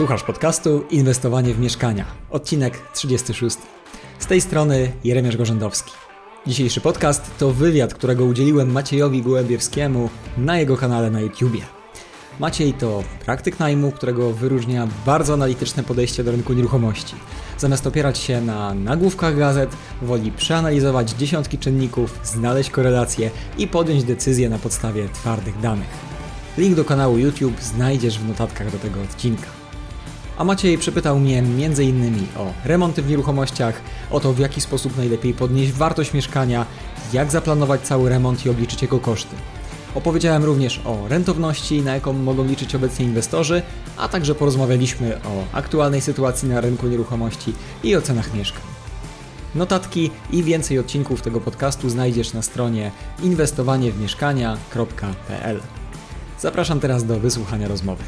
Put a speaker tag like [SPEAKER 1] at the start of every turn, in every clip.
[SPEAKER 1] Słuchasz podcastu Inwestowanie w mieszkania, odcinek 36. Z tej strony Jeremiasz Gorzędowski. Dzisiejszy podcast to wywiad, którego udzieliłem Maciejowi Gołębiewskiemu na jego kanale na YouTubie. Maciej to praktyk najmu, którego wyróżnia bardzo analityczne podejście do rynku nieruchomości. Zamiast opierać się na nagłówkach gazet, woli przeanalizować dziesiątki czynników, znaleźć korelacje i podjąć decyzję na podstawie twardych danych. Link do kanału YouTube znajdziesz w notatkach do tego odcinka. A Maciej przepytał mnie m.in. o remonty w nieruchomościach, o to w jaki sposób najlepiej podnieść wartość mieszkania, jak zaplanować cały remont i obliczyć jego koszty. Opowiedziałem również o rentowności, na jaką mogą liczyć obecnie inwestorzy, a także porozmawialiśmy o aktualnej sytuacji na rynku nieruchomości i o cenach mieszkań. Notatki i więcej odcinków tego podcastu znajdziesz na stronie inwestowaniewmieszkania.pl. Zapraszam teraz do wysłuchania rozmowy.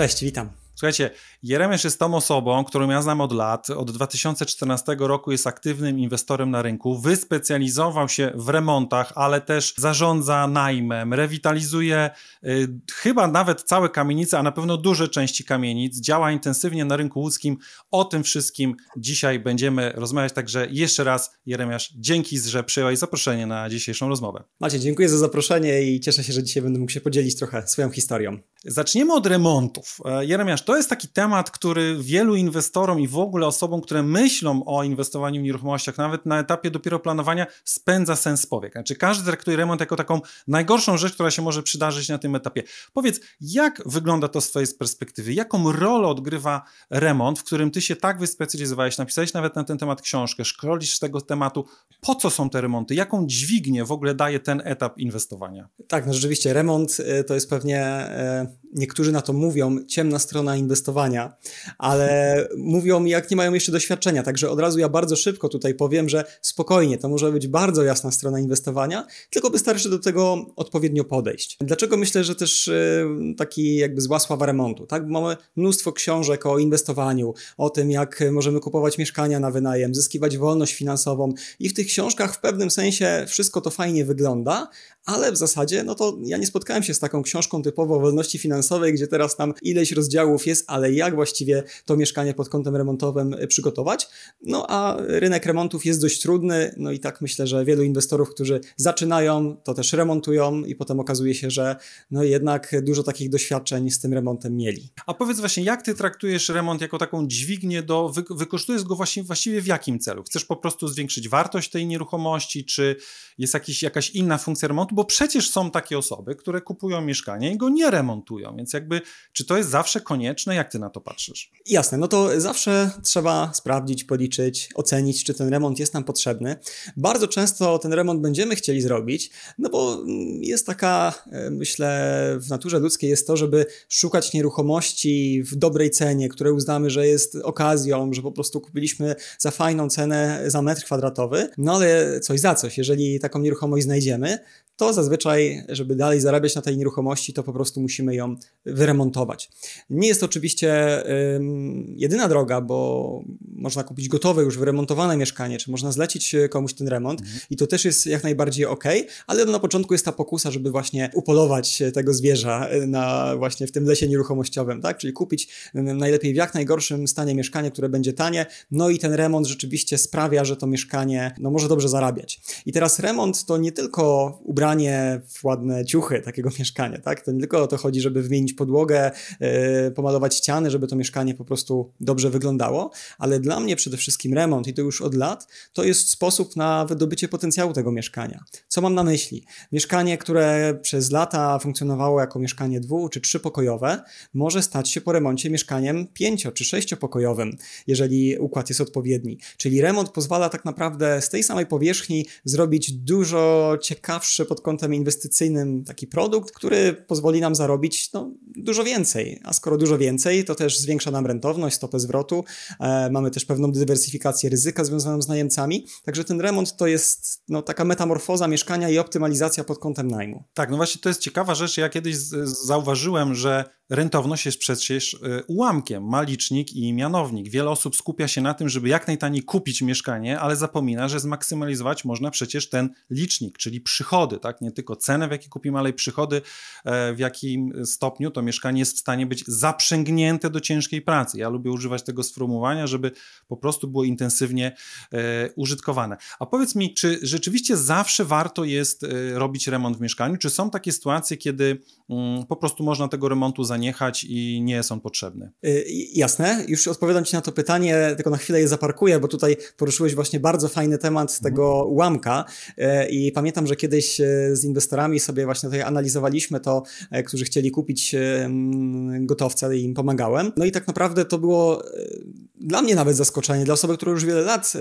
[SPEAKER 1] Cześć, witam.
[SPEAKER 2] Słuchajcie, Jeremiasz jest tą osobą, którą ja znam od lat. Od 2014 roku jest aktywnym inwestorem na rynku. Wyspecjalizował się w remontach, ale też zarządza najmem, rewitalizuje y, chyba nawet całe kamienice, a na pewno duże części kamienic. Działa intensywnie na rynku łódzkim. O tym wszystkim dzisiaj będziemy rozmawiać. Także jeszcze raz, Jeremiasz, dzięki, że przyjąłeś zaproszenie na dzisiejszą rozmowę.
[SPEAKER 1] Macie, dziękuję za zaproszenie i cieszę się, że dzisiaj będę mógł się podzielić trochę swoją historią.
[SPEAKER 2] Zaczniemy od remontów. E, Jeremiasz, to jest taki temat, który wielu inwestorom i w ogóle osobom, które myślą o inwestowaniu w nieruchomościach, nawet na etapie dopiero planowania, spędza sens powiek. Znaczy każdy traktuje remont jako taką najgorszą rzecz, która się może przydarzyć na tym etapie. Powiedz, jak wygląda to z twojej perspektywy? Jaką rolę odgrywa remont, w którym ty się tak wyspecjalizowałeś, napisałeś nawet na ten temat książkę, szkolisz z tego tematu. Po co są te remonty? Jaką dźwignię w ogóle daje ten etap inwestowania?
[SPEAKER 1] Tak, no rzeczywiście remont y, to jest pewnie e, niektórzy na to mówią, ciemna strona inwestowania, ale mówią jak nie mają jeszcze doświadczenia. Także od razu ja bardzo szybko tutaj powiem, że spokojnie, to może być bardzo jasna strona inwestowania, tylko wystarczy do tego odpowiednio podejść. Dlaczego myślę, że też y, taki jakby zła sława remontu, tak? Mamy mnóstwo książek o inwestowaniu, o tym jak możemy kupować mieszkania na wynajem, zyskiwać wolność finansową i w tych książkach w pewnym sensie wszystko to fajnie wygląda, ale w zasadzie, no to ja nie spotkałem się z taką książką typowo wolności finansowej, gdzie teraz tam ileś rozdziałów jest, ale jak właściwie to mieszkanie pod kątem remontowym e, przygotować. No a rynek remontów jest dość trudny, no i tak myślę, że wielu inwestorów, którzy zaczynają, to też remontują i potem okazuje się, że no jednak dużo takich doświadczeń z tym remontem mieli.
[SPEAKER 2] A powiedz właśnie, jak ty traktujesz remont jako taką dźwignię do, wy, wykorzystujesz go właśnie, właściwie w jakim celu? Chcesz po prostu zwiększyć wartość tej nieruchomości, czy jest jakiś, jakaś inna funkcja remontu? bo przecież są takie osoby, które kupują mieszkanie i go nie remontują, więc jakby, czy to jest zawsze konieczne? Jak ty na to patrzysz?
[SPEAKER 1] Jasne, no to zawsze trzeba sprawdzić, policzyć, ocenić, czy ten remont jest nam potrzebny. Bardzo często ten remont będziemy chcieli zrobić, no bo jest taka, e, myślę, w naturze ludzkiej jest to, żeby szukać nieruchomości w dobrej cenie, które uznamy, że jest okazją, że po prostu kupiliśmy za fajną cenę za metr kwadratowy, no ale coś za coś. Jeżeli taką nieruchomość znajdziemy, to zazwyczaj, żeby dalej zarabiać na tej nieruchomości, to po prostu musimy ją wyremontować. Nie jest to oczywiście jedyna droga, bo można kupić gotowe, już wyremontowane mieszkanie, czy można zlecić komuś ten remont mhm. i to też jest jak najbardziej ok, ale na początku jest ta pokusa, żeby właśnie upolować tego zwierza na właśnie w tym lesie nieruchomościowym, tak? Czyli kupić najlepiej w jak najgorszym stanie mieszkanie, które będzie tanie, no i ten remont rzeczywiście sprawia, że to mieszkanie no, może dobrze zarabiać. I teraz remont to nie tylko ubranie ubranie w ładne ciuchy takiego mieszkania, tak? To nie tylko o to chodzi, żeby wymienić podłogę, yy, pomalować ściany, żeby to mieszkanie po prostu dobrze wyglądało, ale dla mnie przede wszystkim remont i to już od lat, to jest sposób na wydobycie potencjału tego mieszkania. Co mam na myśli? Mieszkanie, które przez lata funkcjonowało jako mieszkanie dwu czy trzypokojowe, może stać się po remoncie mieszkaniem pięcio czy sześciopokojowym, jeżeli układ jest odpowiedni. Czyli remont pozwala tak naprawdę z tej samej powierzchni zrobić dużo ciekawsze pod kątem inwestycyjnym taki produkt, który pozwoli nam zarobić no, dużo więcej. A skoro dużo więcej, to też zwiększa nam rentowność, stopę zwrotu. E, mamy też pewną dywersyfikację ryzyka związaną z najemcami. Także ten remont to jest no, taka metamorfoza mieszkania i optymalizacja pod kątem najmu.
[SPEAKER 2] Tak, no właśnie to jest ciekawa rzecz. Ja kiedyś zauważyłem, że rentowność jest przecież e, ułamkiem, ma licznik i mianownik. Wiele osób skupia się na tym, żeby jak najtaniej kupić mieszkanie, ale zapomina, że zmaksymalizować można przecież ten licznik, czyli przychody, tak? Nie tylko cenę, w jakiej kupimy, ale i przychody, e, w jakim stopniu to mieszkanie jest w stanie być zaprzęgnięte do ciężkiej pracy. Ja lubię używać tego sformułowania, żeby po prostu było intensywnie e, użytkowane. A powiedz mi, czy rzeczywiście zawsze warto jest robić remont w mieszkaniu? Czy są takie sytuacje, kiedy mm, po prostu można tego remontu zaniechać i nie jest on potrzebny?
[SPEAKER 1] Y, jasne, już odpowiadam Ci na to pytanie, tylko na chwilę je zaparkuję, bo tutaj poruszyłeś właśnie bardzo fajny temat mhm. tego ułamka y, i pamiętam, że kiedyś y, z inwestorami sobie właśnie tutaj analizowaliśmy to, którzy chcieli kupić gotowce i im pomagałem. No i tak naprawdę to było dla mnie nawet zaskoczenie, dla osoby, która już wiele lat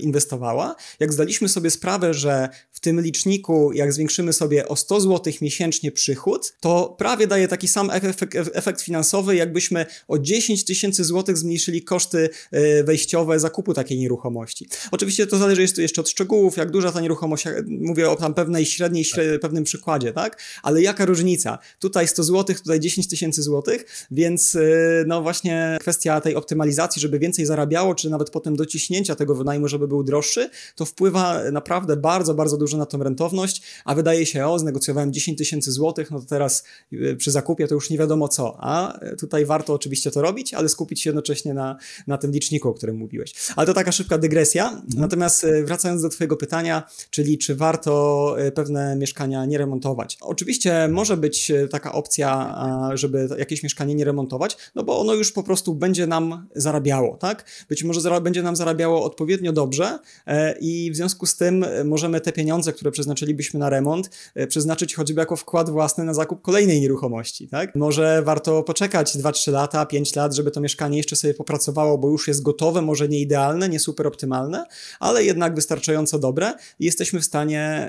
[SPEAKER 1] inwestowała, jak zdaliśmy sobie sprawę, że w tym liczniku, jak zwiększymy sobie o 100 zł miesięcznie przychód, to prawie daje taki sam efekt, efekt finansowy, jakbyśmy o 10 tysięcy złotych zmniejszyli koszty e, wejściowe zakupu takiej nieruchomości. Oczywiście to zależy jeszcze od szczegółów, jak duża ta nieruchomość, mówię o tam pewnej średniej, średniej pewnym przykładzie, tak? Ale jaka różnica? Tutaj 100 złotych, tutaj 10 tysięcy złotych, więc e, no właśnie kwestia tej optymalizacji, żeby więcej zarabiało, czy nawet potem dociśnięcia tego wynajmu, żeby był droższy, to wpływa naprawdę bardzo, bardzo dużo na tą rentowność, a wydaje się, o, znegocjowałem 10 tysięcy złotych, no to teraz e, przy zakupie to już nie wiadomo co, a tutaj warto oczywiście to robić, ale skupić się jednocześnie na, na tym liczniku, o którym mówiłeś. Ale to taka szybka dygresja. Mhm. Natomiast e, wracając do Twojego pytania, czyli czy warto e, pewne mieszkania nie remontować? Oczywiście może być taka opcja, żeby jakieś mieszkanie nie remontować, no bo ono już po prostu będzie nam zarabiało, tak? Być może będzie nam zarabiało odpowiednio dobrze i w związku z tym możemy te pieniądze, które przeznaczylibyśmy na remont, przeznaczyć choćby jako wkład własny na zakup kolejnej nieruchomości, tak? Może warto poczekać 2-3 lata, 5 lat, żeby to mieszkanie jeszcze sobie popracowało, bo już jest gotowe, może nie idealne, nie super optymalne, ale jednak wystarczająco dobre i jesteśmy w stanie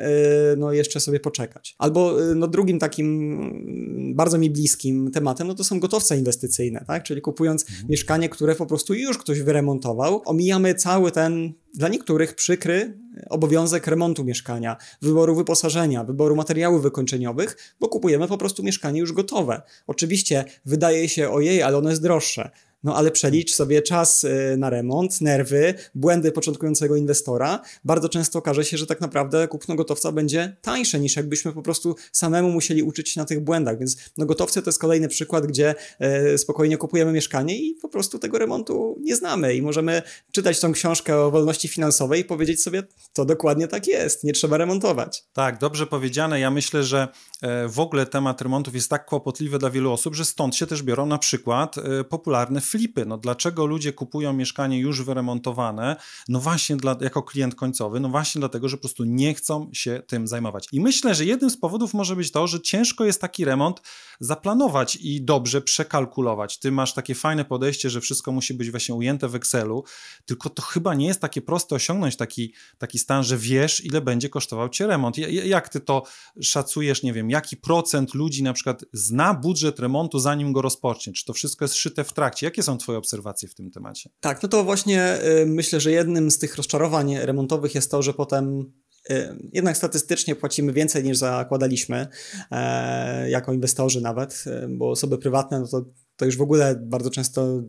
[SPEAKER 1] y, no, jeszcze sobie poczekać. Albo y, no, drugim takim mm, bardzo mi bliskim tematem, no to są gotowce inwestycyjne, tak? Czyli kupując mhm. mieszkanie, które po prostu już ktoś wyremontował, omijamy cały ten dla niektórych przykry obowiązek remontu mieszkania, wyboru wyposażenia, wyboru materiałów wykończeniowych, bo kupujemy po prostu mieszkanie już gotowe. Oczywiście wydaje się, ojej, ale ono jest droższe. No ale przelicz sobie czas y, na remont, nerwy, błędy początkującego inwestora. Bardzo często okaże się, że tak naprawdę kupno gotowca będzie tańsze niż jakbyśmy po prostu samemu musieli uczyć się na tych błędach. Więc no gotowce to jest kolejny przykład, gdzie e, spokojnie kupujemy mieszkanie i po prostu tego remontu nie znamy i możemy czytać tą książkę o wolności finansowej i powiedzieć sobie, to dokładnie tak jest, nie trzeba remontować.
[SPEAKER 2] Tak, dobrze powiedziane. Ja myślę, że e, w ogóle temat remontów jest tak kłopotliwy dla wielu osób, że stąd się też biorą na przykład e, popularne flipy. No dlaczego ludzie kupują mieszkanie już wyremontowane? No właśnie dla, jako klient końcowy, no właśnie dlatego, że po prostu nie chcą się tym zajmować. I myślę, że jednym z powodów może być to, że ciężko jest taki remont zaplanować i dobrze przekalkulować. Ty masz takie fajne podejście, że wszystko musi być właśnie ujęte w Excelu, tylko to chyba nie jest takie proste osiągnąć taki, taki stan, że wiesz, ile będzie kosztował cię remont. Jak ty to szacujesz, nie wiem, jaki procent ludzi na przykład zna budżet remontu, zanim go rozpocznie? Czy to wszystko jest szyte w trakcie? Jakie są twoje obserwacje w tym temacie?
[SPEAKER 1] Tak, no to właśnie y, myślę, że jednym z tych rozczarowań remontowych jest to, że potem y, jednak statystycznie płacimy więcej niż zakładaliśmy, e, jako inwestorzy nawet, y, bo osoby prywatne, no to, to już w ogóle bardzo często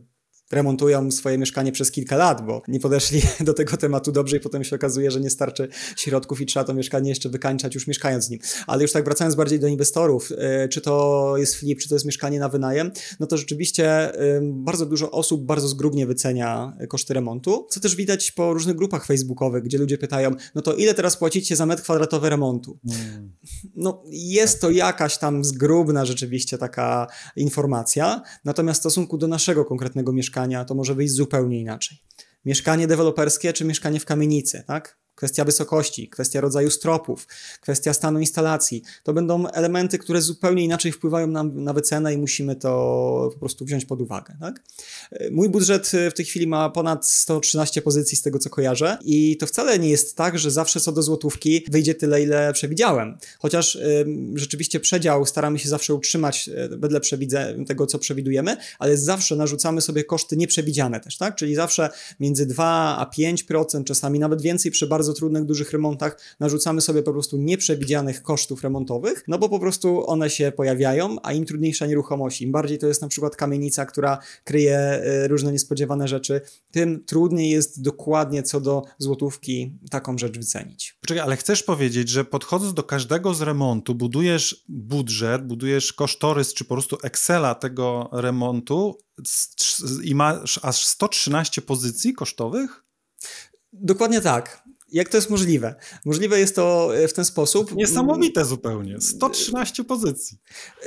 [SPEAKER 1] remontują swoje mieszkanie przez kilka lat, bo nie podeszli do tego tematu dobrze i potem się okazuje, że nie starczy środków i trzeba to mieszkanie jeszcze wykańczać już mieszkając z nim. Ale już tak wracając bardziej do inwestorów, e, czy to jest flip, czy to jest mieszkanie na wynajem, no to rzeczywiście bardzo dużo osób bardzo zgrubnie wycenia koszty remontu, co też widać po różnych grupach facebookowych, gdzie ludzie pytają, no to ile teraz płacicie za metr kwadratowy remontu? Hmm. No jest to jakaś tam zgrubna rzeczywiście taka informacja, natomiast w stosunku do naszego konkretnego mieszkania mieszkania, to może wyjść zupełnie inaczej. Mieszkanie deweloperskie czy mieszkanie w kamienicy, tak? Kwestia wysokości, kwestia rodzaju stropów, kwestia stanu instalacji. To będą elementy, które zupełnie inaczej wpływają nam na wycenę i musimy to po prostu wziąć pod uwagę. Tak? Mój budżet w tej chwili ma ponad 113 pozycji z tego, co kojarzę i to wcale nie jest tak, że zawsze co do złotówki wyjdzie tyle, ile przewidziałem. Chociaż y, rzeczywiście przedział staramy się zawsze utrzymać e, wedle przewidzę, tego, co przewidujemy, ale zawsze narzucamy sobie koszty nieprzewidziane też, tak? Czyli zawsze między 2 a 5%, czasami nawet więcej przy bardzo bardzo trudnych, dużych remontach narzucamy sobie po prostu nieprzewidzianych kosztów remontowych, no bo po prostu one się pojawiają, a im trudniejsza nieruchomość, im bardziej to jest na przykład kamienica, która kryje y, różne niespodziewane rzeczy, tym trudniej jest dokładnie co do złotówki taką rzecz wycenić.
[SPEAKER 2] Poczekaj, ale chcesz powiedzieć, że podchodząc do każdego z remontu, budujesz budżet, budujesz kosztorys, czy po prostu Excela tego remontu i masz aż 113 pozycji kosztowych?
[SPEAKER 1] Dokładnie tak. Jak to jest możliwe? Możliwe jest to e, w ten sposób.
[SPEAKER 2] Niesamowite zupełnie. 113 pozycji.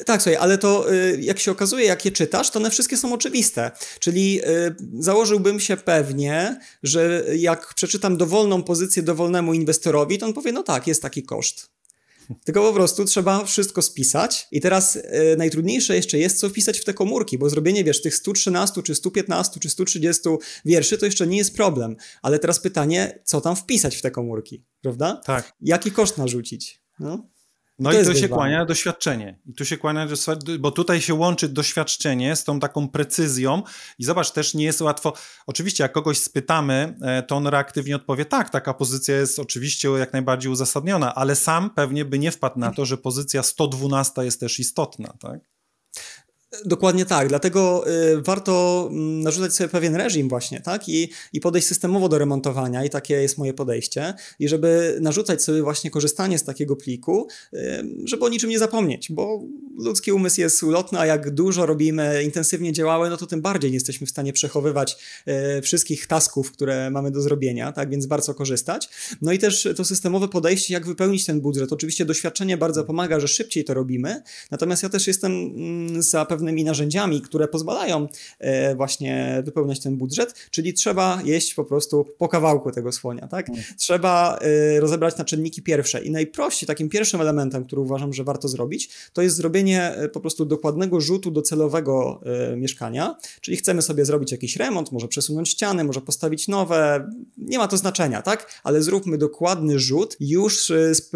[SPEAKER 1] Tak, słuchaj, ale to e, jak się okazuje, jak je czytasz, to one wszystkie są oczywiste. Czyli e, założyłbym się pewnie, że jak przeczytam dowolną pozycję dowolnemu inwestorowi, to on powie, no tak, jest taki koszt. Tylko po prostu trzeba wszystko spisać. I teraz e, najtrudniejsze jeszcze jest, co wpisać w te komórki, bo zrobienie, wiesz, tych 113, czy 115, czy 130 wierszy to jeszcze nie jest problem. Ale teraz pytanie, co tam wpisać w te komórki, prawda?
[SPEAKER 2] Tak.
[SPEAKER 1] Jaki koszt narzucić? No.
[SPEAKER 2] No to i tu się kłania doświadczenie. I tu się kłania, bo tutaj się łączy doświadczenie z tą taką precyzją i zobacz, też nie jest łatwo. Oczywiście, jak kogoś spytamy, e, to on reaktywnie odpowie, tak, taka pozycja jest oczywiście jak najbardziej uzasadniona, ale sam pewnie by nie wpadł na to, że pozycja 112 jest też istotna, tak?
[SPEAKER 1] Dokładnie tak, dlatego y, warto mm, narzucać sobie pewien reżim właśnie, tak? I, I podejść systemowo do remontowania i takie jest moje podejście. I żeby narzucać sobie właśnie korzystanie z takiego pliku, y, żeby o niczym nie zapomnieć, bo ludzki umysł jest ulotny, a jak dużo robimy, intensywnie działamy, no to tym bardziej nie jesteśmy w stanie przechowywać y, wszystkich tasków, które mamy do zrobienia, tak? Więc bardzo korzystać. No i też to systemowe podejście, jak wypełnić ten budżet. Oczywiście doświadczenie bardzo pomaga, że szybciej to robimy, natomiast ja też jestem mm, za pewnym pewnymi narzędziami, które pozwalają e, właśnie wypełniać ten budżet, czyli trzeba jeść po prostu po kawałku tego słonia, tak? Mm. Trzeba e, rozebrać na czynniki pierwsze i najprościej takim pierwszym elementem, który uważam, że warto zrobić, to jest zrobienie e, po prostu dokładnego rzutu docelowego mieszkania, czyli chcemy sobie zrobić jakiś remont, może przesunąć ściany, może postawić nowe, nie ma to znaczenia, tak? Ale zróbmy dokładny rzut już z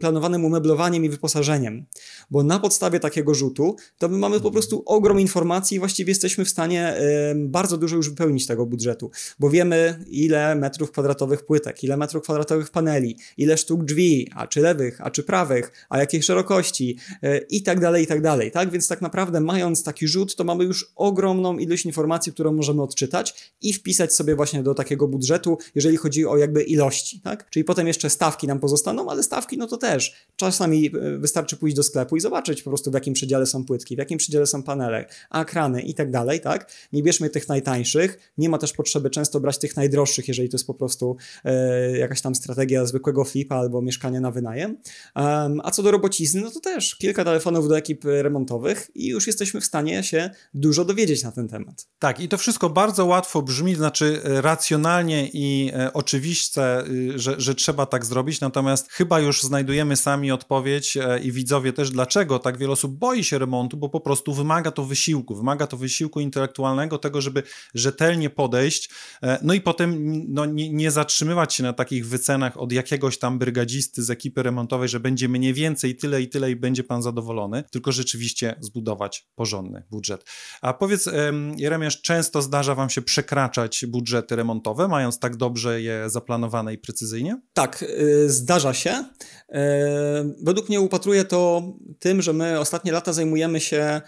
[SPEAKER 1] planowanym umeblowaniem i wyposażeniem, bo na podstawie takiego rzutu to my mamy po prostu prostu ogrom informacji i właściwie jesteśmy w stanie bardzo dużo już wypełnić tego budżetu, bo wiemy ile metrów kwadratowych płytek, ile metrów kwadratowych paneli, ile sztuk drzwi, a czy lewych, a czy prawych, a jakiej szerokości e, i tak dalej, i tak dalej, tak? Więc tak naprawdę mając taki rzut, to mamy już ogromną ilość informacji, którą możemy odczytać i wpisać sobie właśnie do takiego budżetu, jeżeli chodzi o jakby ilości, tak? Czyli potem jeszcze stawki nam pozostaną, ale stawki no to też czasami e, wystarczy pójść do sklepu i zobaczyć po prostu w jakim przedziale są płytki, w jakim przedziale są panele, a krany i tak dalej, tak? Nie bierzmy tych najtańszych, nie ma też potrzeby często brać tych najdroższych, jeżeli to jest po prostu e, jakaś tam strategia zwykłego flipa albo mieszkania na wynajem. Um, a co do robocizny, no to też kilka telefonów do ekip remontowych i już jesteśmy w stanie się dużo dowiedzieć na ten temat.
[SPEAKER 2] Tak, i to wszystko bardzo łatwo brzmi, znaczy e, racjonalnie i e, oczywiście, e, że, że trzeba tak zrobić, natomiast chyba już znajdujemy sami odpowiedź e, i widzowie też, dlaczego tak wiele osób boi się remontu, bo po prostu wymaga wymaga to wysiłku, wymaga to wysiłku intelektualnego, tego, żeby rzetelnie podejść, e, no i potem no, nie, nie zatrzymywać się na takich wycenach od jakiegoś tam brygadzisty z ekipy remontowej, że będzie mniej więcej tyle i tyle i będzie pan zadowolony, tylko rzeczywiście zbudować porządny budżet. A powiedz, Jeremiasz, często zdarza wam się przekraczać budżety remontowe, mając tak dobrze je zaplanowane i precyzyjnie?
[SPEAKER 1] Tak, y, zdarza się. E, według mnie upatruję to tym, że my ostatnie lata zajmujemy się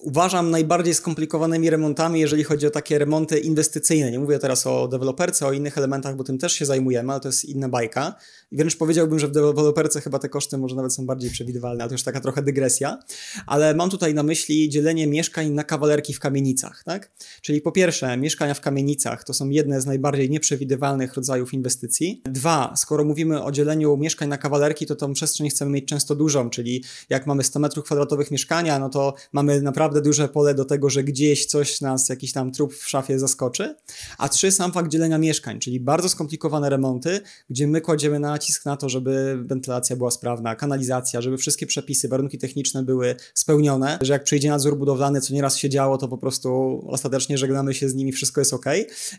[SPEAKER 1] uważam najbardziej skomplikowanymi remontami, jeżeli chodzi o takie remonty inwestycyjne. Nie mówię teraz o deweloperce, o innych elementach, bo tym też się zajmujemy, ale to jest inna bajka. Wręcz powiedziałbym, że w deweloperce chyba te koszty może nawet są bardziej przewidywalne, a to już taka trochę dygresja. Ale mam tutaj na myśli dzielenie mieszkań na kawalerki w kamienicach. Tak? Czyli po pierwsze, mieszkania w kamienicach to są jedne z najbardziej nieprzewidywalnych rodzajów inwestycji. Dwa, skoro mówimy o dzieleniu mieszkań na kawalerki, to tą przestrzeń chcemy mieć często dużą, czyli jak mamy 100 metrów kwadratowych mieszkania, no to mamy naprawdę duże pole do tego, że gdzieś coś nas, jakiś tam trup w szafie zaskoczy. A trzy, sam fakt dzielenia mieszkań, czyli bardzo skomplikowane remonty, gdzie my kładziemy nacisk na to, żeby wentylacja była sprawna, kanalizacja, żeby wszystkie przepisy, warunki techniczne były spełnione, że jak przyjdzie nadzór budowlany, co nieraz się działo, to po prostu ostatecznie żegnamy się z nimi, wszystko jest ok.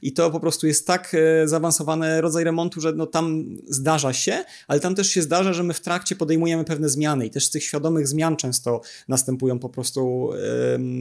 [SPEAKER 1] I to po prostu jest tak e, zaawansowany rodzaj remontu, że no tam zdarza się, ale tam też się zdarza, że my w trakcie podejmujemy pewne zmiany i też z tych świadomych zmian często następują po prostu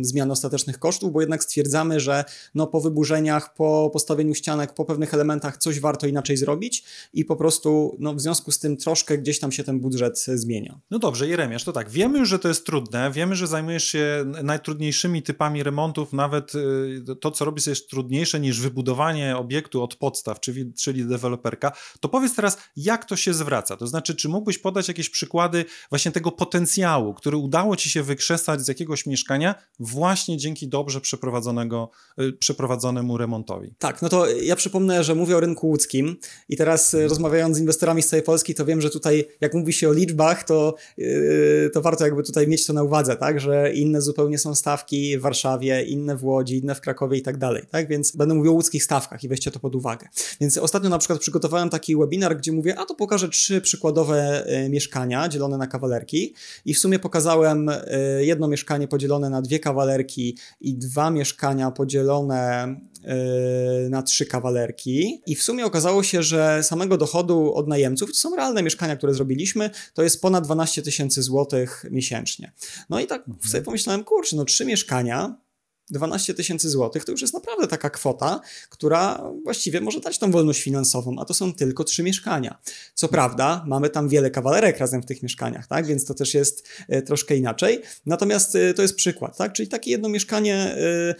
[SPEAKER 1] zmiany ostatecznych kosztów, bo jednak stwierdzamy, że no, po wyburzeniach, po postawieniu ścianek, po pewnych elementach coś warto inaczej zrobić i po prostu no, w związku z tym troszkę gdzieś tam się ten budżet zmienia.
[SPEAKER 2] No dobrze, Jeremiasz, to tak, wiemy już, że to jest trudne, wiemy, że zajmujesz się najtrudniejszymi typami remontów, nawet y, to, co robisz jest trudniejsze niż wybudowanie obiektu od podstaw, czyli, czyli deweloperka, to powiedz teraz, jak to się zwraca? To znaczy, czy mógłbyś podać jakieś przykłady właśnie tego potencjału, który udało ci się wykrzesać z jakiegoś mieszkania właśnie dzięki dobrze przeprowadzonego, y, przeprowadzonemu remontowi?
[SPEAKER 1] Tak, no to ja przypomnę, że mówię o rynku łódzkim i teraz y, rozmawiając z inwestorami z całej Polski, to wiem, że tutaj jak mówi się o liczbach, to, yy, to warto jakby tutaj mieć to na uwadze, tak, że inne zupełnie są stawki w Warszawie, inne w Łodzi, inne w Krakowie i tak dalej, tak, więc będę mówił o łódzkich stawkach i weźcie to pod uwagę. Więc ostatnio na przykład przygotowałem taki webinar, gdzie mówię, a to pokażę trzy przykładowe y, mieszkania dzielone na kawalerki. I w sumie pokazałem y, jedno mieszkanie podzielone na dwie kawalerki i dwa mieszkania podzielone y, na trzy kawalerki. I w sumie okazało się, że samego dochodu od najemców, to są realne mieszkania, które zrobiliśmy, to jest ponad 12 tysięcy złotych miesięcznie. No i tak mhm. sobie pomyślałem, kurczę, no trzy mieszkania 12 tysięcy złotych to już jest naprawdę taka kwota, która właściwie może dać tą wolność finansową, a to są tylko trzy mieszkania. Co prawda, mamy tam wiele kawalerek razem w tych mieszkaniach, tak? Więc to też jest e, troszkę inaczej. Natomiast e, to jest przykład, tak? Czyli takie jedno mieszkanie, e,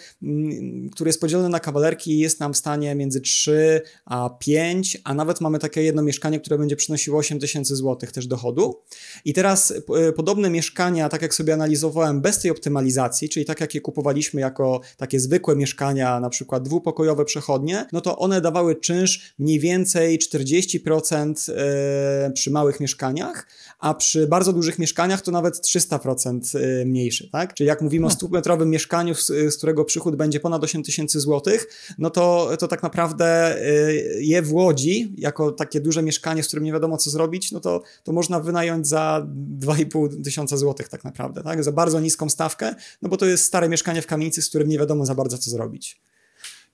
[SPEAKER 1] które jest podzielone na kawalerki, jest nam w stanie między 3 a 5, a nawet mamy takie jedno mieszkanie, które będzie przynosiło 8 tysięcy złotych też dochodu. I teraz podobne mieszkania, tak jak sobie analizowałem, bez tej optymalizacji, czyli tak jak je kupowaliśmy jak jako takie zwykłe mieszkania, na przykład dwupokojowe przechodnie, no to one dawały czynsz mniej więcej 40% e, przy małych mieszkaniach, a przy bardzo dużych mieszkaniach to nawet 300% e, mniejszy, tak? Czyli jak mówimy no. o 100-metrowym mieszkaniu, z, z, którego przychód będzie ponad 8 tysięcy złotych, no to, to tak naprawdę e, je w Łodzi, jako takie duże mieszkanie, z którym nie wiadomo co zrobić, no to, to można wynająć za 2,5 tysiąca złotych tak naprawdę, tak? Za bardzo niską stawkę, no bo to jest stare mieszkanie w kamienicy, z którym nie wiadomo za bardzo, co zrobić.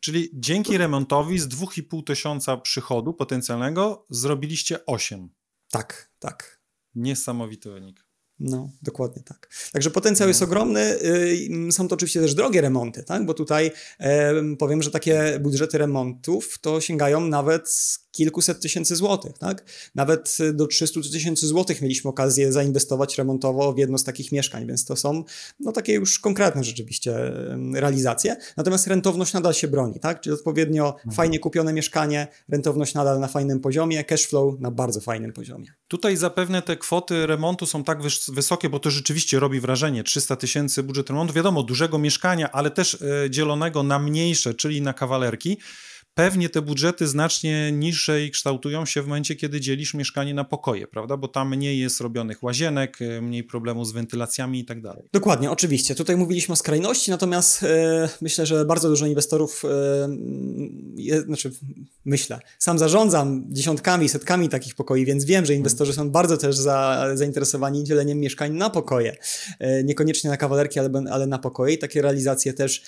[SPEAKER 2] Czyli dzięki remontowi z 2,5 tysiąca przychodu potencjalnego zrobiliście 8.
[SPEAKER 1] Tak, tak.
[SPEAKER 2] Niesamowity wynik.
[SPEAKER 1] No, dokładnie tak. Także potencjał no. jest ogromny. Y, są to oczywiście też drogie remonty, tak? bo tutaj powiem, że takie budżety remontów to sięgają nawet kilkuset tysięcy złotych, tak? Nawet do 300 tysięcy złotych mieliśmy okazję zainwestować remontowo w jedno z takich mieszkań, więc to są no, takie już konkretne rzeczywiście realizacje. Natomiast rentowność nadal się broni, tak? Czyli odpowiednio mhm. fajnie kupione mieszkanie, rentowność nadal na fajnym poziomie, cash flow na bardzo fajnym poziomie.
[SPEAKER 2] Tutaj zapewne te kwoty remontu są tak wysokie, bo to rzeczywiście robi wrażenie. 300 tysięcy budżet remontu, wiadomo, dużego mieszkania, ale też e, dzielonego na mniejsze, czyli na kawalerki pewnie te budżety znacznie niżej kształtują się w momencie, kiedy dzielisz mieszkanie na pokoje, prawda? Bo tam mniej jest robionych łazienek, e, mniej problemu z wentylacjami i tak dalej.
[SPEAKER 1] Dokładnie, oczywiście. Tutaj mówiliśmy o skrajności, natomiast e, myślę, że bardzo dużo inwestorów, e, znaczy myślę, sam zarządzam dziesiątkami, setkami takich pokoi, więc wiem, że inwestorzy są bardzo też za, zainteresowani dzieleniem mieszkań na pokoje. E, niekoniecznie na kawalerki, ale, ale na pokoje. I takie realizacje też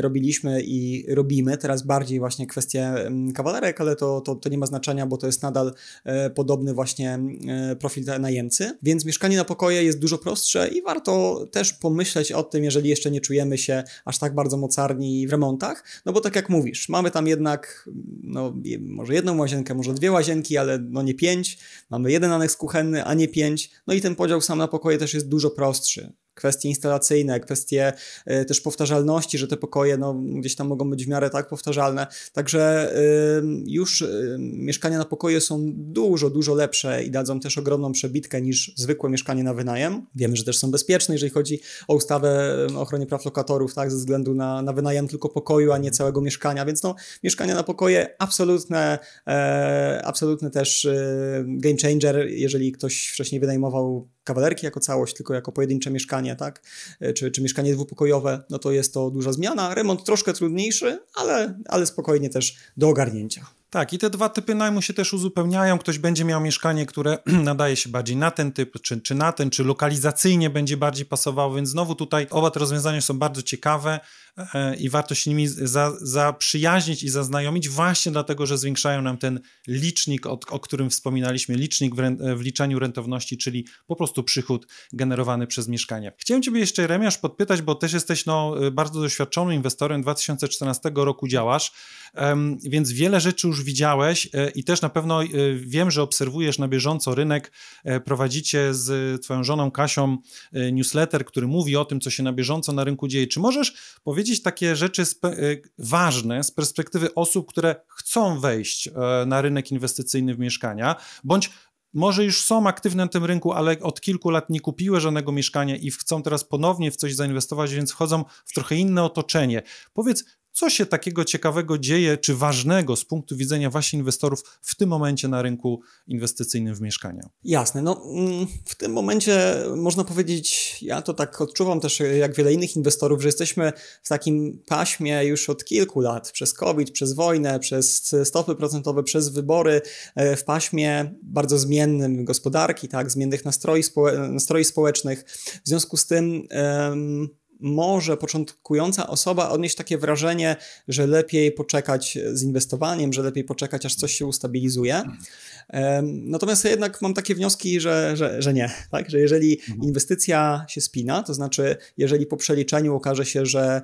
[SPEAKER 1] robiliśmy i robimy. Teraz bardziej właśnie kwestie mm, kawalerek, ale to, to, to nie ma znaczenia, bo to jest nadal e, podobny właśnie e, profil najemcy. Więc mieszkanie na pokoje jest dużo prostsze i warto też pomyśleć o tym, jeżeli jeszcze nie czujemy się aż tak bardzo mocarni w remontach, no bo tak jak mówisz, mamy tam jednak no, może jedną łazienkę, może dwie łazienki, ale no nie pięć, mamy jeden aneks kuchenny, a nie pięć, no i ten podział sam na pokoje też jest dużo prostszy kwestie instalacyjne, kwestie e, też powtarzalności, że te pokoje no, gdzieś tam mogą być w miarę tak powtarzalne. Także już mieszkania na pokoje są dużo, dużo lepsze i dadzą też ogromną przebitkę niż zwykłe mieszkanie na wynajem. Wiemy, że też są bezpieczne, jeżeli chodzi o ustawę o ochronie praw lokatorów, tak, ze względu na, na wynajem tylko pokoju, a nie całego mieszkania, więc no, mieszkania na pokoje absolutne, e, absolutny też e, game changer, jeżeli ktoś wcześniej wynajmował kawalerki jako całość, tylko jako pojedyncze mieszkanie, tak? E, czy, czy mieszkanie dwupokojowe, no to jest to duża zmiana. Remont troszkę trudniejszy, ale, ale spokojnie też do ogarnięcia.
[SPEAKER 2] Tak, i te dwa typy najmu się też uzupełniają. Ktoś będzie miał mieszkanie, które nadaje się bardziej na ten typ, czy, czy na ten, czy lokalizacyjnie będzie bardziej pasowało, więc znowu tutaj oba te rozwiązania są bardzo ciekawe e, i warto się nimi za, zaprzyjaźnić i zaznajomić właśnie dlatego, że zwiększają nam ten licznik, o, o którym wspominaliśmy, licznik w, w liczeniu rentowności, czyli po prostu przychód generowany przez mieszkanie. Chciałem Ciebie jeszcze, Remiasz, podpytać, bo też jesteś no, bardzo doświadczonym inwestorem, 2014 roku działasz, więc wiele rzeczy już widziałeś e, i też na pewno e, wiem, że obserwujesz na bieżąco rynek. E, prowadzicie z Twoją żoną Kasią newsletter, który mówi o tym, co się na bieżąco na rynku dzieje. Czy możesz powiedzieć takie rzeczy ważne z perspektywy osób, które chcą wejść na rynek inwestycyjny w mieszkania, bądź może już są aktywne na tym rynku, ale od kilku lat nie kupiły żadnego mieszkania i chcą teraz ponownie w coś zainwestować, więc wchodzą w trochę inne otoczenie. Powiedz, co się takiego ciekawego dzieje, czy ważnego z punktu widzenia właśnie inwestorów w tym momencie na rynku inwestycyjnym w mieszkania?
[SPEAKER 1] Jasne, no mm, w tym momencie można powiedzieć, ja to tak odczuwam też jak wiele innych inwestorów, że jesteśmy w takim paśmie już od kilku lat, przez COVID, przez wojnę, przez stopy procentowe, przez wybory, e, w paśmie bardzo zmiennym gospodarki, tak, zmiennych nastroi, społecznych, nastroi społecznych. W związku z tym może początkująca osoba odnieść takie wrażenie, że lepiej poczekać z inwestowaniem, że lepiej poczekać, aż coś się ustabilizuje. Natomiast ja jednak mam takie wnioski, że, że, że nie. Tak? Że jeżeli mhm. inwestycja się spina, to znaczy, jeżeli po przeliczeniu okaże się, że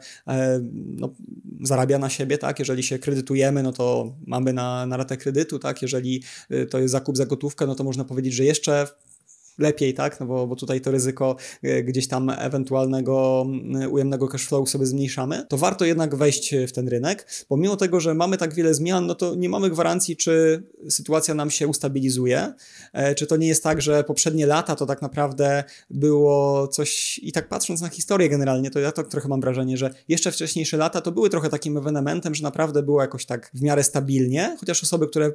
[SPEAKER 1] no, zarabia na siebie, tak? jeżeli się kredytujemy, no to mamy na, na ratę kredytu, tak? jeżeli y, to jest zakup za gotówkę, no to można powiedzieć, że jeszcze lepiej, tak? No bo, bo tutaj to ryzyko e, gdzieś tam ewentualnego mm, ujemnego cashflow sobie zmniejszamy, to warto jednak wejść w ten rynek, bo mimo tego, że mamy tak wiele zmian, no to nie mamy gwarancji, czy sytuacja nam się ustabilizuje, e, czy to nie jest tak, że poprzednie lata to tak naprawdę było coś i tak patrząc na historię generalnie, to ja trochę mam wrażenie, że jeszcze wcześniejsze lata to były trochę takim ewenementem, że naprawdę było jakoś tak w miarę stabilnie, chociaż osoby, które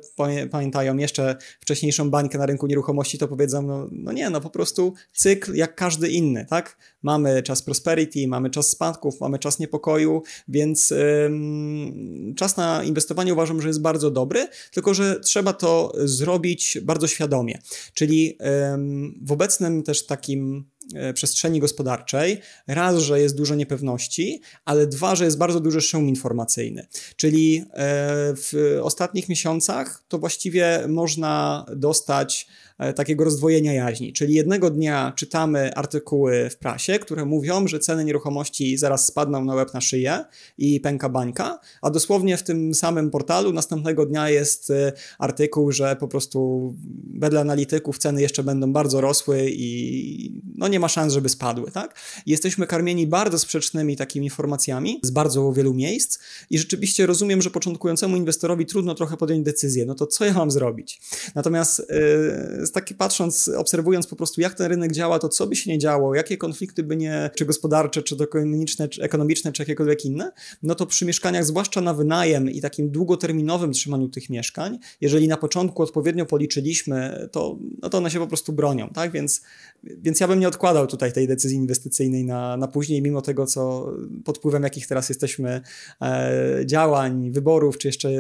[SPEAKER 1] pamiętają jeszcze wcześniejszą bańkę na rynku nieruchomości, to powiedzą, no, no nie, no po prostu cykl jak każdy inny, tak? Mamy czas prosperity, mamy czas spadków, mamy czas niepokoju, więc ym, czas na inwestowanie uważam, że jest bardzo dobry, tylko że trzeba to zrobić bardzo świadomie. Czyli ym, w obecnym też takim e, przestrzeni gospodarczej. Raz, że jest dużo niepewności, ale dwa, że jest bardzo duży szum informacyjny. Czyli e, w ostatnich miesiącach to właściwie można dostać takiego rozdwojenia jaźni. Czyli jednego dnia czytamy artykuły w prasie, które mówią, że ceny nieruchomości zaraz spadną na łeb na szyję i pęka bańka, a dosłownie w tym samym portalu następnego dnia jest e, artykuł, że po prostu wedle analityków ceny jeszcze będą bardzo rosły i no nie ma szans, żeby spadły, tak? Jesteśmy karmieni bardzo sprzecznymi takimi informacjami z bardzo wielu miejsc i rzeczywiście rozumiem, że początkującemu inwestorowi trudno trochę podjąć decyzję, no to co ja mam zrobić? Natomiast yy, taki patrząc, obserwując po prostu jak ten rynek działa, to co by się nie działo, jakie konflikty by nie, czy gospodarcze, czy ekonomiczne, czy, ekonomiczne, czy jakiekolwiek inne, no to przy mieszkaniach, zwłaszcza na wynajem i takim długoterminowym trzymaniu tych mieszkań, jeżeli na początku odpowiednio policzyliśmy, to, no to one się po prostu bronią, tak? Więc, więc ja bym nie odkładał tutaj tej decyzji inwestycyjnej na, na później, mimo tego, co pod wpływem jakich teraz jesteśmy e, działań, wyborów, czy jeszcze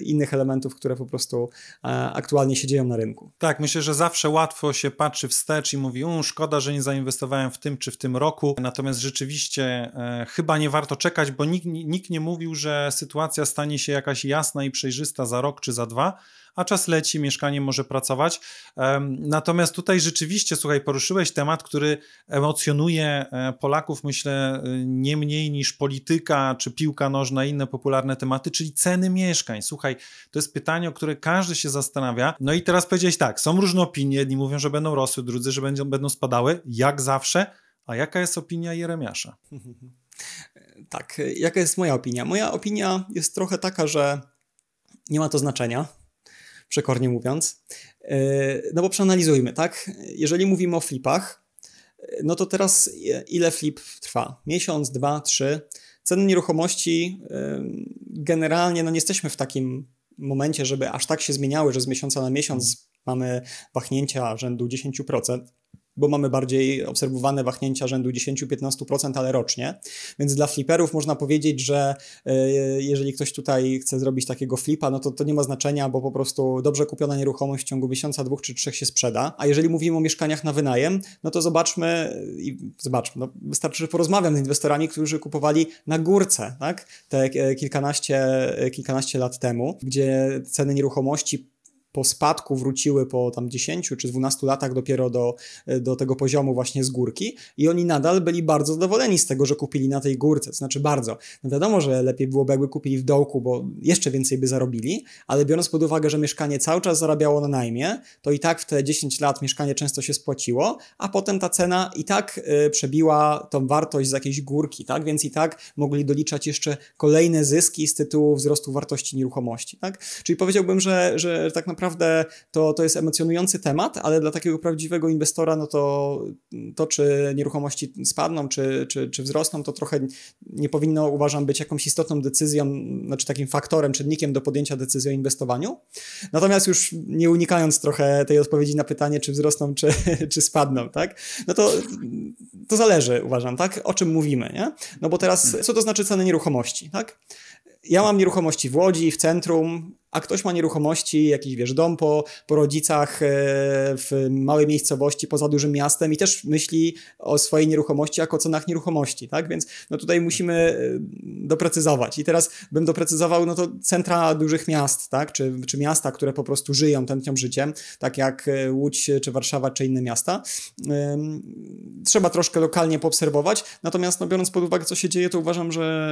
[SPEAKER 1] innych elementów, które po prostu e, aktualnie się dzieją na rynku.
[SPEAKER 2] Tak, myślę, że że zawsze łatwo się patrzy wstecz i mówi, um, szkoda, że nie zainwestowałem w tym czy w tym roku. Natomiast rzeczywiście e, chyba nie warto czekać, bo nikt, nikt nie mówił, że sytuacja stanie się jakaś jasna i przejrzysta za rok czy za dwa a czas leci, mieszkanie może pracować. Natomiast tutaj rzeczywiście, słuchaj, poruszyłeś temat, który emocjonuje e, Polaków, myślę, e, nie mniej niż polityka czy piłka nożna, inne popularne tematy, czyli ceny mieszkań. Słuchaj, to jest pytanie, o które każdy się zastanawia. No i teraz powiedziałeś tak, są różne opinie, jedni mówią, że będą rosły, drudzy, że będą, będą spadały, jak zawsze. A jaka jest opinia Jeremiasza?
[SPEAKER 1] Tak, jaka jest moja opinia? Moja opinia jest trochę taka, że nie ma to znaczenia, przekornie mówiąc. E, no bo przeanalizujmy, tak? Jeżeli mówimy o flipach, e, no to teraz ile flip trwa? Miesiąc, dwa, trzy? Ceny nieruchomości e, generalnie, no nie jesteśmy w takim momencie, żeby aż tak się zmieniały, że z miesiąca na miesiąc mamy wahnięcia rzędu 10%. Bo mamy bardziej obserwowane wahnięcia rzędu 10-15%, ale rocznie. Więc dla fliperów można powiedzieć, że e, jeżeli ktoś tutaj chce zrobić takiego flipa, no to to nie ma znaczenia, bo po prostu dobrze kupiona nieruchomość w ciągu miesiąca, dwóch czy trzech się sprzeda. A jeżeli mówimy o mieszkaniach na wynajem, no to zobaczmy i zobaczmy, no wystarczy, że porozmawiam z inwestorami, którzy kupowali na górce, tak? Te e, kilkanaście, e, kilkanaście lat temu, gdzie ceny nieruchomości po spadku wróciły po tam 10 czy 12 latach dopiero do, do tego poziomu właśnie z górki i oni nadal byli bardzo zadowoleni z tego, że kupili na tej górce, znaczy bardzo. No wiadomo, że lepiej byłoby jakby kupili w dołku, bo jeszcze więcej by zarobili, ale biorąc pod uwagę, że mieszkanie cały czas zarabiało na najmie, to i tak w te 10 lat mieszkanie często się spłaciło, a potem ta cena i tak y, przebiła tą wartość z jakiejś górki, tak? Więc i tak mogli doliczać jeszcze kolejne zyski z tytułu wzrostu wartości nieruchomości, tak? Czyli powiedziałbym, że, że tak naprawdę naprawdę to, to jest emocjonujący temat, ale dla takiego prawdziwego inwestora, no to to, czy nieruchomości spadną, czy, czy, czy wzrosną, to trochę nie powinno, uważam, być jakąś istotną decyzją, znaczy takim faktorem, czynnikiem do podjęcia decyzji o inwestowaniu. Natomiast już nie unikając trochę tej odpowiedzi na pytanie, czy wzrosną, czy, czy spadną, tak? No to, to zależy, uważam, tak? O czym mówimy, nie? No bo teraz, co to znaczy ceny nieruchomości, tak? Ja mam nieruchomości w Łodzi, w centrum, a ktoś ma nieruchomości, jakiś wiesz, dom po, po rodzicach e, w małej miejscowości poza dużym miastem i też myśli o swojej nieruchomości jako o cenach nieruchomości, tak? Więc no tutaj musimy e, doprecyzować. I teraz bym doprecyzował, no to centra dużych miast, tak? Czy, czy miasta, które po prostu żyją, tętnią życiem, tak jak e, Łódź, czy Warszawa, czy inne miasta. Trzeba troszkę lokalnie poobserwować, natomiast no biorąc pod uwagę, co się dzieje, to uważam, że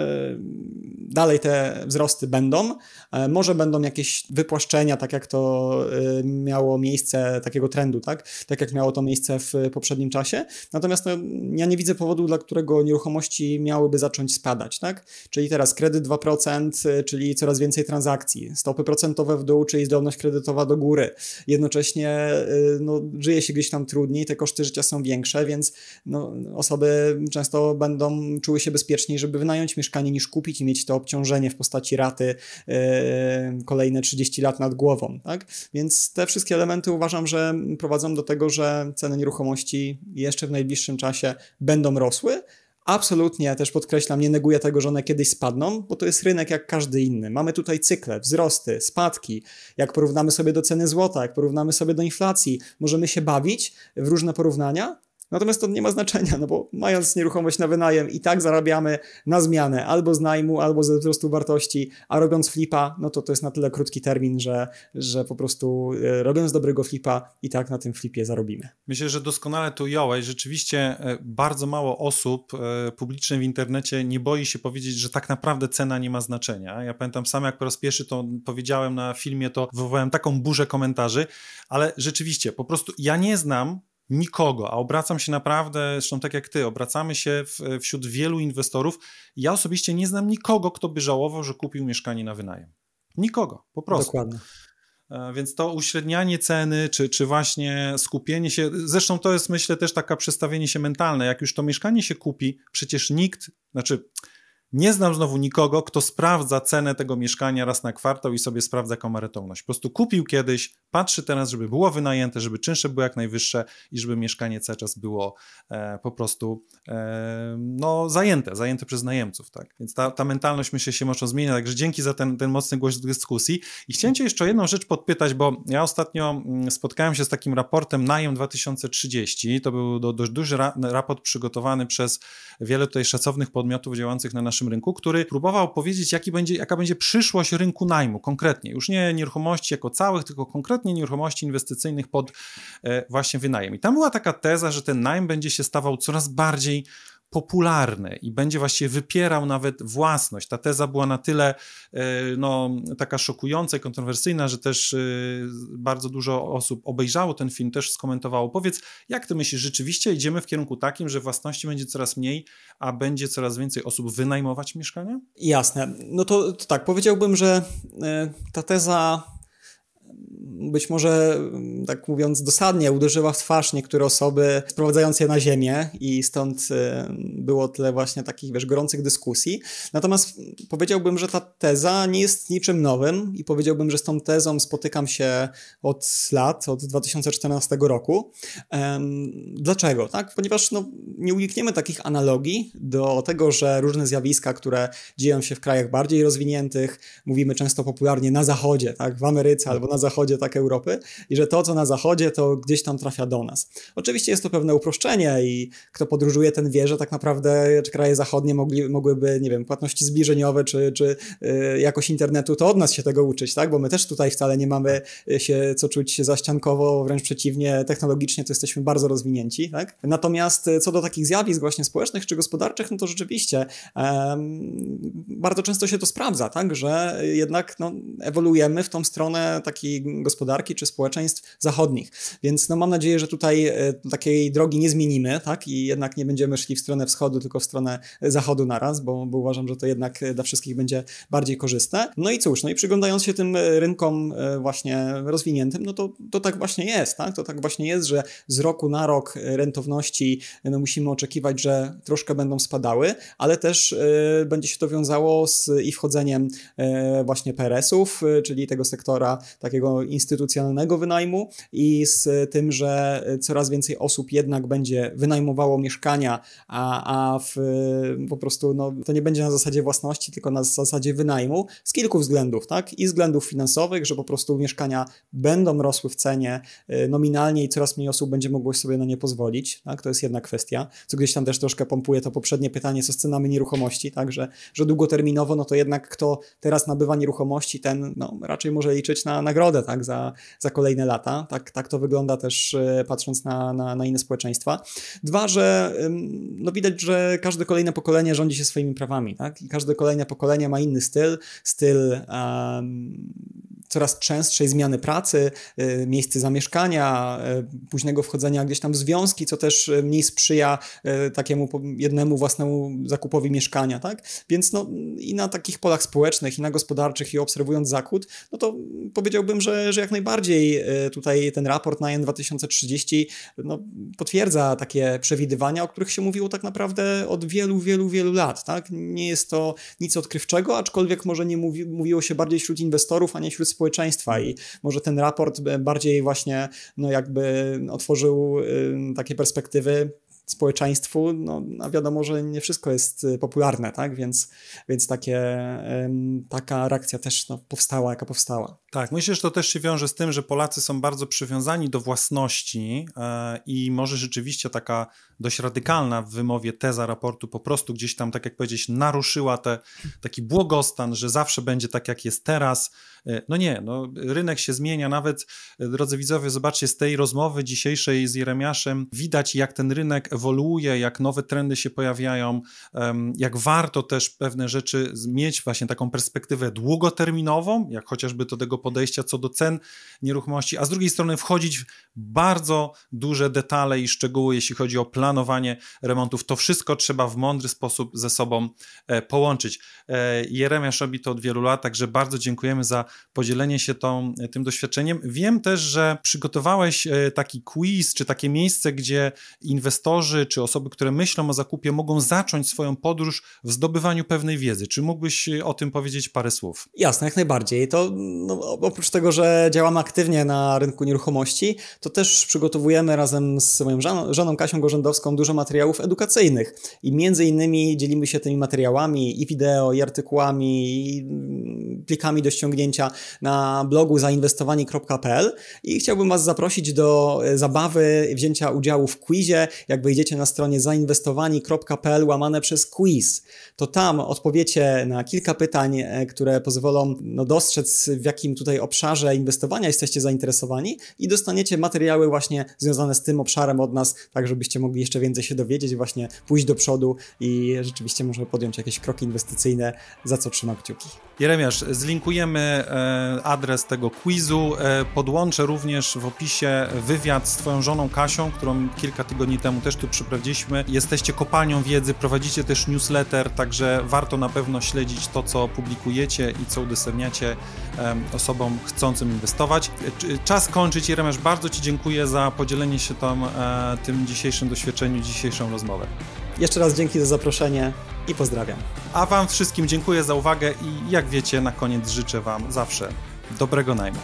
[SPEAKER 1] dalej te wzrosty będą. Może będą jakieś wypłaszczenia, tak jak to y, miało miejsce, takiego trendu, tak? Tak jak miało to miejsce w poprzednim czasie. Natomiast no, ja nie widzę powodu, dla którego nieruchomości miałyby zacząć spadać, tak? Czyli teraz kredyt 2%, y, czyli coraz więcej transakcji, stopy procentowe w dół, czyli zdolność kredytowa do góry. Jednocześnie y, no, żyje się gdzieś tam trudniej, te koszty życia są większe, więc no, osoby często będą czuły się bezpieczniej, żeby wynająć mieszkanie niż kupić i mieć to obciążenie w postaci raty yy, kolejne 30 lat nad głową, tak? Więc te wszystkie elementy uważam, że prowadzą do tego, że ceny nieruchomości jeszcze w najbliższym czasie będą rosły, Absolutnie, też podkreślam, nie neguję tego, że one kiedyś spadną, bo to jest rynek jak każdy inny. Mamy tutaj cykle, wzrosty, spadki. Jak porównamy sobie do ceny złota, jak porównamy sobie do inflacji, możemy się bawić w różne porównania, Natomiast to nie ma znaczenia, no bo mając nieruchomość na wynajem i tak zarabiamy na zmianę albo z najmu, albo ze wzrostu wartości, a robiąc flipa, no to to jest na tyle krótki termin, że, że po prostu e, robiąc dobrego flipa i tak na tym flipie zarobimy.
[SPEAKER 2] Myślę, że doskonale to ująłeś. Rzeczywiście e, bardzo mało osób e, publicznych w internecie nie boi się powiedzieć, że tak naprawdę cena nie ma znaczenia. Ja pamiętam sam, jak po raz pierwszy to powiedziałem na filmie, to wywołałem taką burzę komentarzy, ale rzeczywiście, po prostu ja nie znam nikogo, a obracam się naprawdę, zresztą tak jak ty, obracamy się w, wśród wielu inwestorów. Ja osobiście nie znam nikogo, kto by żałował, że kupił mieszkanie na wynajem. Nikogo, po prostu.
[SPEAKER 1] Dokładnie.
[SPEAKER 2] E, więc to uśrednianie ceny, czy, czy właśnie skupienie się, zresztą to jest myślę też taka przestawienie się mentalne. Jak już to mieszkanie się kupi, przecież nikt, znaczy nie znam znowu nikogo, kto sprawdza cenę tego mieszkania raz na kwartał i sobie sprawdza komarytowność. Po prostu kupił kiedyś, patrzy teraz, żeby było wynajęte, żeby czynsze były jak najwyższe i żeby mieszkanie cały czas było e, po prostu e, no, zajęte, zajęte przez najemców. Tak? Więc ta, ta mentalność myślę się może zmienia. Także dzięki za ten, ten mocny głos dyskusji. I chciałem Cię jeszcze jedną rzecz podpytać, bo ja ostatnio mm, spotkałem się z takim raportem Najem 2030. To był dość duży raport przygotowany przez wiele tutaj szacownych podmiotów działających na naszym naszym rynku, który próbował powiedzieć, jaki będzie, jaka będzie przyszłość rynku najmu konkretnie. Już nie nieruchomości jako całych, tylko konkretnie nieruchomości inwestycyjnych pod e, właśnie wynajem. I tam była taka teza, że ten najem będzie się stawał coraz bardziej popularny i będzie właściwie wypierał nawet własność. Ta teza była na tyle e, no, taka szokująca i kontrowersyjna, że też e, bardzo dużo osób obejrzało ten film, też skomentowało. Powiedz, jak ty myślisz, rzeczywiście idziemy w kierunku takim, że własności będzie coraz mniej, a będzie coraz więcej osób wynajmować mieszkania?
[SPEAKER 1] Jasne. No to, to tak, powiedziałbym, że e, ta teza być może, mm, tak mówiąc dosadnie, uderzyła w twarz niektóre osoby, sprowadzając je na ziemię i stąd było tyle właśnie takich, wiesz, gorących dyskusji. Natomiast powiedziałbym, że ta teza nie jest niczym nowym i powiedziałbym, że z tą tezą spotykam się od lat, od 2014 roku. Dlaczego? Tak? Ponieważ no, nie unikniemy takich analogii do tego, że różne zjawiska, które dzieją się w krajach bardziej rozwiniętych, mówimy często popularnie na zachodzie, tak? w Ameryce albo na zachodzie tak Europy, i że to, co na zachodzie, to gdzieś tam trafia do nas. Oczywiście jest to pewne uproszczenie i kto podróżuje, ten wie, że tak naprawdę kraje zachodnie mogli, mogłyby, nie wiem, płatności zbliżeniowe czy, czy yy, jakość internetu, to od nas się tego uczyć, tak? Bo my też tutaj wcale nie mamy się co czuć zaściankowo, wręcz przeciwnie, technologicznie to jesteśmy bardzo rozwinięci, tak? Natomiast co do takich zjawisk właśnie społecznych czy gospodarczych, no to rzeczywiście bardzo często się to sprawdza, tak? Że jednak no, ewoluujemy w tą stronę takiej gospodarki czy społeczeństw zachodnich. Więc no, mam nadzieję, że tutaj e, takiej drogi nie zmienimy, tak? I jednak nie będziemy szli w stronę wschodu, tylko w stronę zachodu naraz, bo, bo uważam, że to jednak dla wszystkich będzie bardziej korzystne. No i cóż, no i przyglądając się tym rynkom e, właśnie rozwiniętym, no to, to tak właśnie jest, tak? To tak właśnie jest, że z roku na rok rentowności no, musimy oczekiwać, że troszkę będą spadały, ale też będzie się to wiązało z i wchodzeniem właśnie PRS-ów, czyli tego sektora takiego instytucjonalnego wynajmu i z tym, że coraz więcej osób jednak będzie wynajmowało mieszkania, a, a w, po prostu no, to nie będzie na zasadzie własności, tylko na zasadzie wynajmu z kilku względów, tak? I względów finansowych, że po prostu mieszkania będą rosły w cenie nominalnie i coraz mniej osób będzie mogło sobie na nie pozwolić, tak? To jest jedna kwestia, co gdzieś tam też troszkę pompuje to poprzednie pytanie, co z cenami nieruchomości, tak? Że, że długoterminowo, no to jednak kto teraz nabywa nieruchomości, ten no, raczej może liczyć na nagrodę, tak? Za, za kolejne lata, tak, tak to wygląda też e, patrząc na, na, na inne społeczeństwa. Dwa, że no widać, że każde kolejne pokolenie rządzi się swoimi prawami, tak? I każde kolejne pokolenie ma inny styl, styl um, coraz częstszej zmiany pracy, y, miejsce zamieszkania, y, późnego wchodzenia gdzieś tam w związki, co też y, mniej sprzyja takiemu jednemu własnemu zakupowi mieszkania, tak? Więc no i na takich polach społecznych, i na gospodarczych, i obserwując Zachód, no to powiedziałbym, że, że jak najbardziej tutaj ten raport na N 2030 no, potwierdza takie przewidywania, o których się mówiło tak naprawdę od wielu, wielu, wielu lat, tak? Nie jest to nic odkrywczego, aczkolwiek może nie mówi, mówiło się bardziej wśród inwestorów, a nie wśród społeczeństwa i może ten raport bardziej właśnie no jakby otworzył takie perspektywy społeczeństwu, no, a wiadomo, że nie wszystko jest y, popularne, tak? Więc, więc takie, taka reakcja też no, powstała, jaka powstała.
[SPEAKER 2] Tak, myślę, że to też się wiąże z tym, że Polacy są bardzo przywiązani do własności e, i może rzeczywiście taka dość radykalna w wymowie teza raportu po prostu gdzieś tam, tak jak powiedzieć, naruszyła te, taki błogostan, że zawsze będzie tak, jak jest teraz. E, no nie, no, rynek się zmienia. Nawet, e, drodzy widzowie, zobaczcie, z tej rozmowy dzisiejszej z Jeremiaszem widać, jak ten rynek ewoluuje, jak nowe trendy się pojawiają, jak warto też pewne rzeczy mieć właśnie taką perspektywę długoterminową, jak chociażby do tego podejścia co do cen nieruchomości, a z drugiej strony wchodzić w bardzo duże detale i szczegóły, jeśli chodzi o planowanie remontów. To wszystko trzeba w mądry sposób ze sobą e, połączyć. E, Jeremiasz robi to od wielu lat, także bardzo dziękujemy za podzielenie się tą, tym doświadczeniem. Wiem też, że przygotowałeś e, taki quiz, czy takie miejsce, gdzie inwestorzy, czy osoby, które myślą o zakupie, mogą zacząć swoją podróż w zdobywaniu pewnej wiedzy. Czy mógłbyś o tym powiedzieć parę słów?
[SPEAKER 1] Jasne, jak najbardziej. To no, oprócz tego, że działamy aktywnie na rynku nieruchomości, to też przygotowujemy razem z moją żoną, Kasią Gorzędowską dużo materiałów edukacyjnych i między innymi dzielimy się tymi materiałami i wideo, i artykułami, i plikami do ściągnięcia na blogu zainwestowani.pl i chciałbym Was zaprosić do zabawy wzięcia udziału w quizie. Jak wyjdziecie na stronie zainwestowani.pl łamane przez quiz, to tam odpowiecie na kilka pytań, e, które pozwolą no, dostrzec w jakim tutaj obszarze inwestowania jesteście zainteresowani i dostaniecie materiały właśnie związane z tym obszarem od nas, tak żebyście mogli jeszcze więcej się dowiedzieć, właśnie pójść do przodu i rzeczywiście może podjąć jakieś kroki inwestycyjne, za co trzymam kciuki.
[SPEAKER 2] Jeremiasz, zlinkujemy e, adres tego quizu, e, podłączę również w opisie wywiad z twoją żoną Kasią, którą kilka tygodni temu też tu przyprowadziliśmy. Jesteście kopalnią wiedzy, prowadzicie też newsletter, także warto na pewno śledzić to, co publikujecie i co udostępniacie osobom chcącym inwestować. Czas kończyć. Jeremiasz, bardzo Ci dziękuję za podzielenie się tam, e, tym dzisiejszym doświadczeniem, dzisiejszą rozmowę.
[SPEAKER 1] Jeszcze raz dzięki za zaproszenie i pozdrawiam.
[SPEAKER 2] A Wam wszystkim dziękuję za uwagę i jak wiecie, na koniec życzę Wam zawsze dobrego najmu.